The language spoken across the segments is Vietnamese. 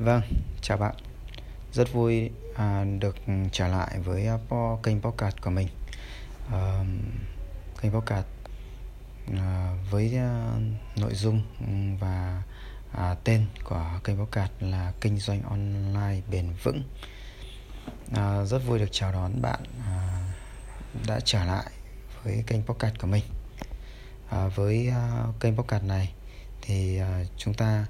Vâng, chào bạn. Rất vui à, được trở lại với uh, kênh podcast của mình. Uh, kênh podcast uh, với uh, nội dung ừ, và uh, tên của kênh podcast là kinh doanh online bền vững. Uh, rất vui được chào đón bạn uh, đã trở lại với kênh podcast của mình. Uh, với uh, kênh podcast này thì uh, chúng ta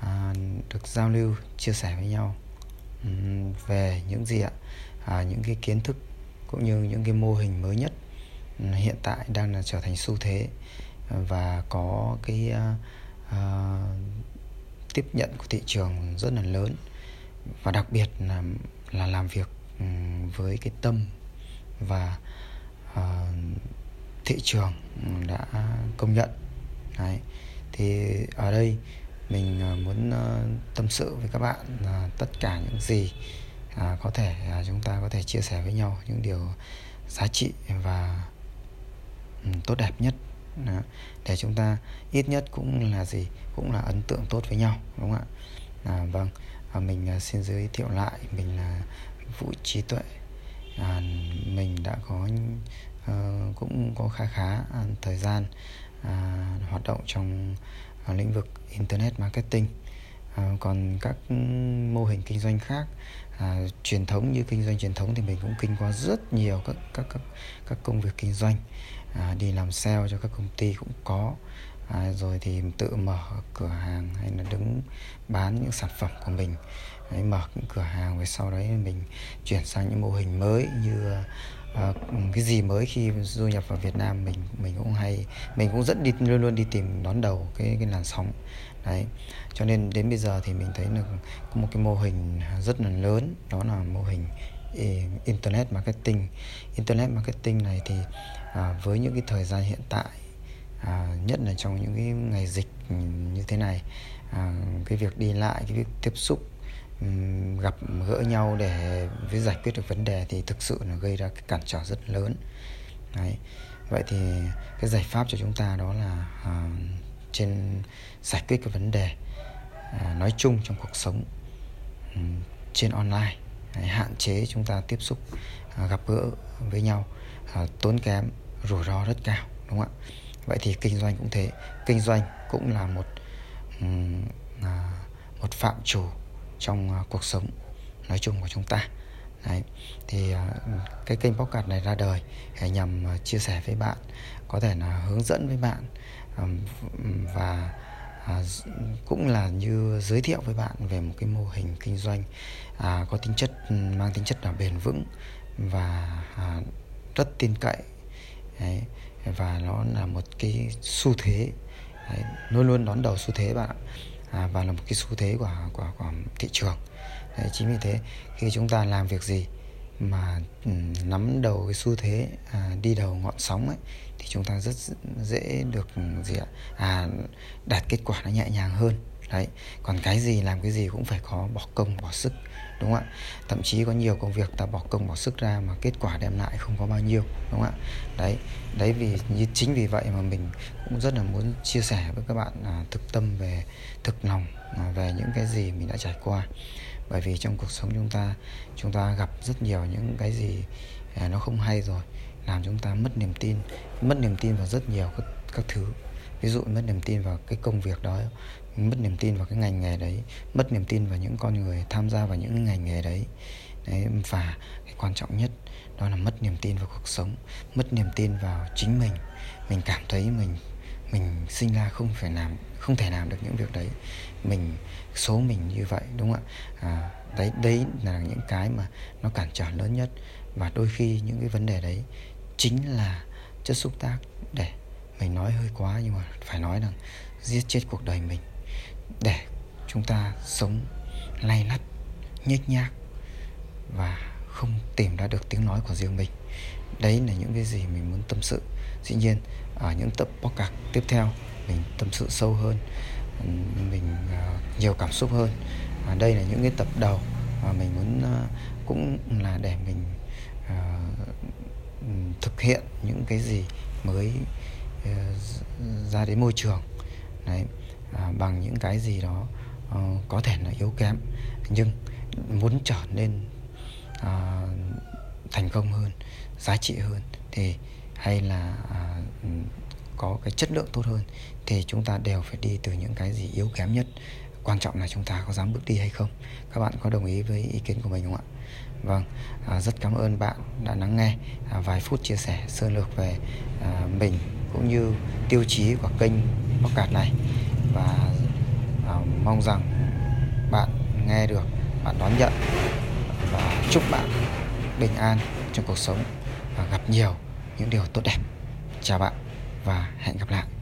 à, được giao lưu chia sẻ với nhau um, về những gì ạ? À, những cái kiến thức cũng như những cái mô hình mới nhất um, hiện tại đang là trở thành xu thế à, và có cái uh, uh, tiếp nhận của thị trường rất là lớn. Và đặc biệt là là làm việc um, với cái tâm và uh, thị trường đã công nhận. Đấy. thì ở đây mình à, muốn à, tâm sự với các bạn à, tất cả những gì có thể chúng ta có thể chia sẻ với nhau những điều giá trị và ừ, tốt đẹp nhất để chúng ta ít nhất cũng là gì? Cũng là ấn tượng tốt với nhau đúng không ạ? À, vâng. À, mình xin giới thiệu lại mình là vũ trí tuệ. À, mình đã có uh, cũng có khá khá thời gian à, hoạt động trong ở lĩnh vực internet marketing. À, còn các mô hình kinh doanh khác à, truyền thống như kinh doanh truyền thống thì mình cũng kinh qua rất nhiều các các các các công việc kinh doanh. À, đi làm sale cho các công ty cũng có à, rồi thì tự mở cửa hàng hay là đứng bán những sản phẩm của mình. Đấy, mở những cửa hàng và sau đấy mình chuyển sang những mô hình mới như à, cái gì mới khi du nhập vào Việt Nam mình mình cũng hay mình cũng rất đi luôn luôn đi tìm đón đầu cái cái làn sóng. Đấy cho nên đến bây giờ thì mình thấy là có một cái mô hình rất là lớn đó là mô hình ờ, internet marketing. Internet marketing này thì à, với những cái thời gian hiện tại à, nhất là trong những cái ngày dịch như thế này. À, cái việc đi lại cái việc tiếp xúc gặp gỡ nhau để với giải quyết được vấn đề thì thực sự là gây ra cái cản trở rất lớn. Đấy. vậy thì cái giải pháp cho chúng ta đó là à, trên giải quyết cái vấn đề à, nói chung trong cuộc sống um, trên online. Đấy, hạn chế chúng ta tiếp xúc à, gặp gỡ với nhau à, tốn kém rủi ro rất cao đúng không ạ? Vậy thì kinh doanh cũng thế kinh doanh cũng là một à, một phạm chủ trong à, cuộc sống nói chung của chúng ta Đấy. thì à, cái kênh podcast này ra đời nhằm chia sẻ với bạn, có thể là hướng dẫn với bạn và cũng là như giới thiệu với bạn về một cái mô hình kinh doanh có tính chất mang tính chất là bền vững và rất tin cậy Đấy. và nó là một cái xu thế Đấy. luôn luôn đón đầu xu thế bạn ạ à, và là một cái xu thế của của của thị trường Đấy, chính vì thế khi chúng ta làm việc gì mà ừ, nắm đầu cái xu thế à, đi đầu ngọn sóng ấy thì chúng ta rất dễ được ừ, gì ạ à đạt kết quả nó nhẹ nhàng hơn đấy còn cái gì làm cái gì cũng phải có bỏ công bỏ sức đúng không ạ? Thậm chí có nhiều công việc ta bỏ công bỏ sức ra mà kết quả đem lại không có bao nhiêu đúng không ạ? Đấy đấy vì như chính vì vậy mà mình cũng rất là muốn chia sẻ với các bạn à, thực tâm về thực lòng à, về những cái gì mình đã trải qua. Bởi vì trong cuộc sống chúng ta chúng ta gặp rất nhiều những cái gì à, nó không hay rồi làm chúng ta mất niềm tin mất niềm tin vào rất nhiều các, các thứ ví dụ mất niềm tin vào cái công việc đó mất niềm tin vào cái ngành nghề đấy mất niềm tin vào những con người tham gia vào những ngành nghề đấy, đấy và cái quan trọng nhất đó là mất niềm tin vào cuộc sống mất niềm tin vào chính mình. Mình cảm thấy mình mình sinh ra không phải làm không thể làm được những việc đấy. Mình số mình như vậy đúng không ạ? À, đấy đấy là những cái mà nó cản trở lớn nhất. Và đôi khi những cái vấn đề đấy chính là chất xúc tác để mình nói hơi quá nhưng mà phải nói rằng giết chết cuộc đời mình để chúng ta sống lay lắt nhếch nhác và không tìm ra được tiếng nói của riêng mình. Đấy là những cái gì mình muốn tâm sự. Dĩ nhiên ở những tập podcast tiếp theo mình tâm sự sâu hơn mình uh, nhiều cảm xúc hơn. À, đây là những cái tập đầu mà mình muốn uh, cũng là để mình uh, thực hiện những cái gì mới Ờ, ra đến môi trường. Đấy à, bằng những cái gì đó uh, có thể là yếu kém nhưng muốn trở nên à, thành công hơn giá trị hơn thì hay là à, ừ, có cái chất lượng tốt hơn thì chúng ta đều phải đi từ những cái gì yếu kém nhất quan trọng là chúng ta có dám bước đi hay không? Các bạn có đồng ý với ý kiến của mình không ạ? Vâng à, rất cảm ơn bạn đã lắng nghe à, vài phút chia sẻ sơ lược về à, mình cũng như tiêu chí của kênh bóc cạt này. Và à, mong rằng bạn nghe được bạn đón nhận và chúc bạn bình an trong cuộc sống và gặp nhiều những điều tốt đẹp. Chào bạn và hẹn gặp lại.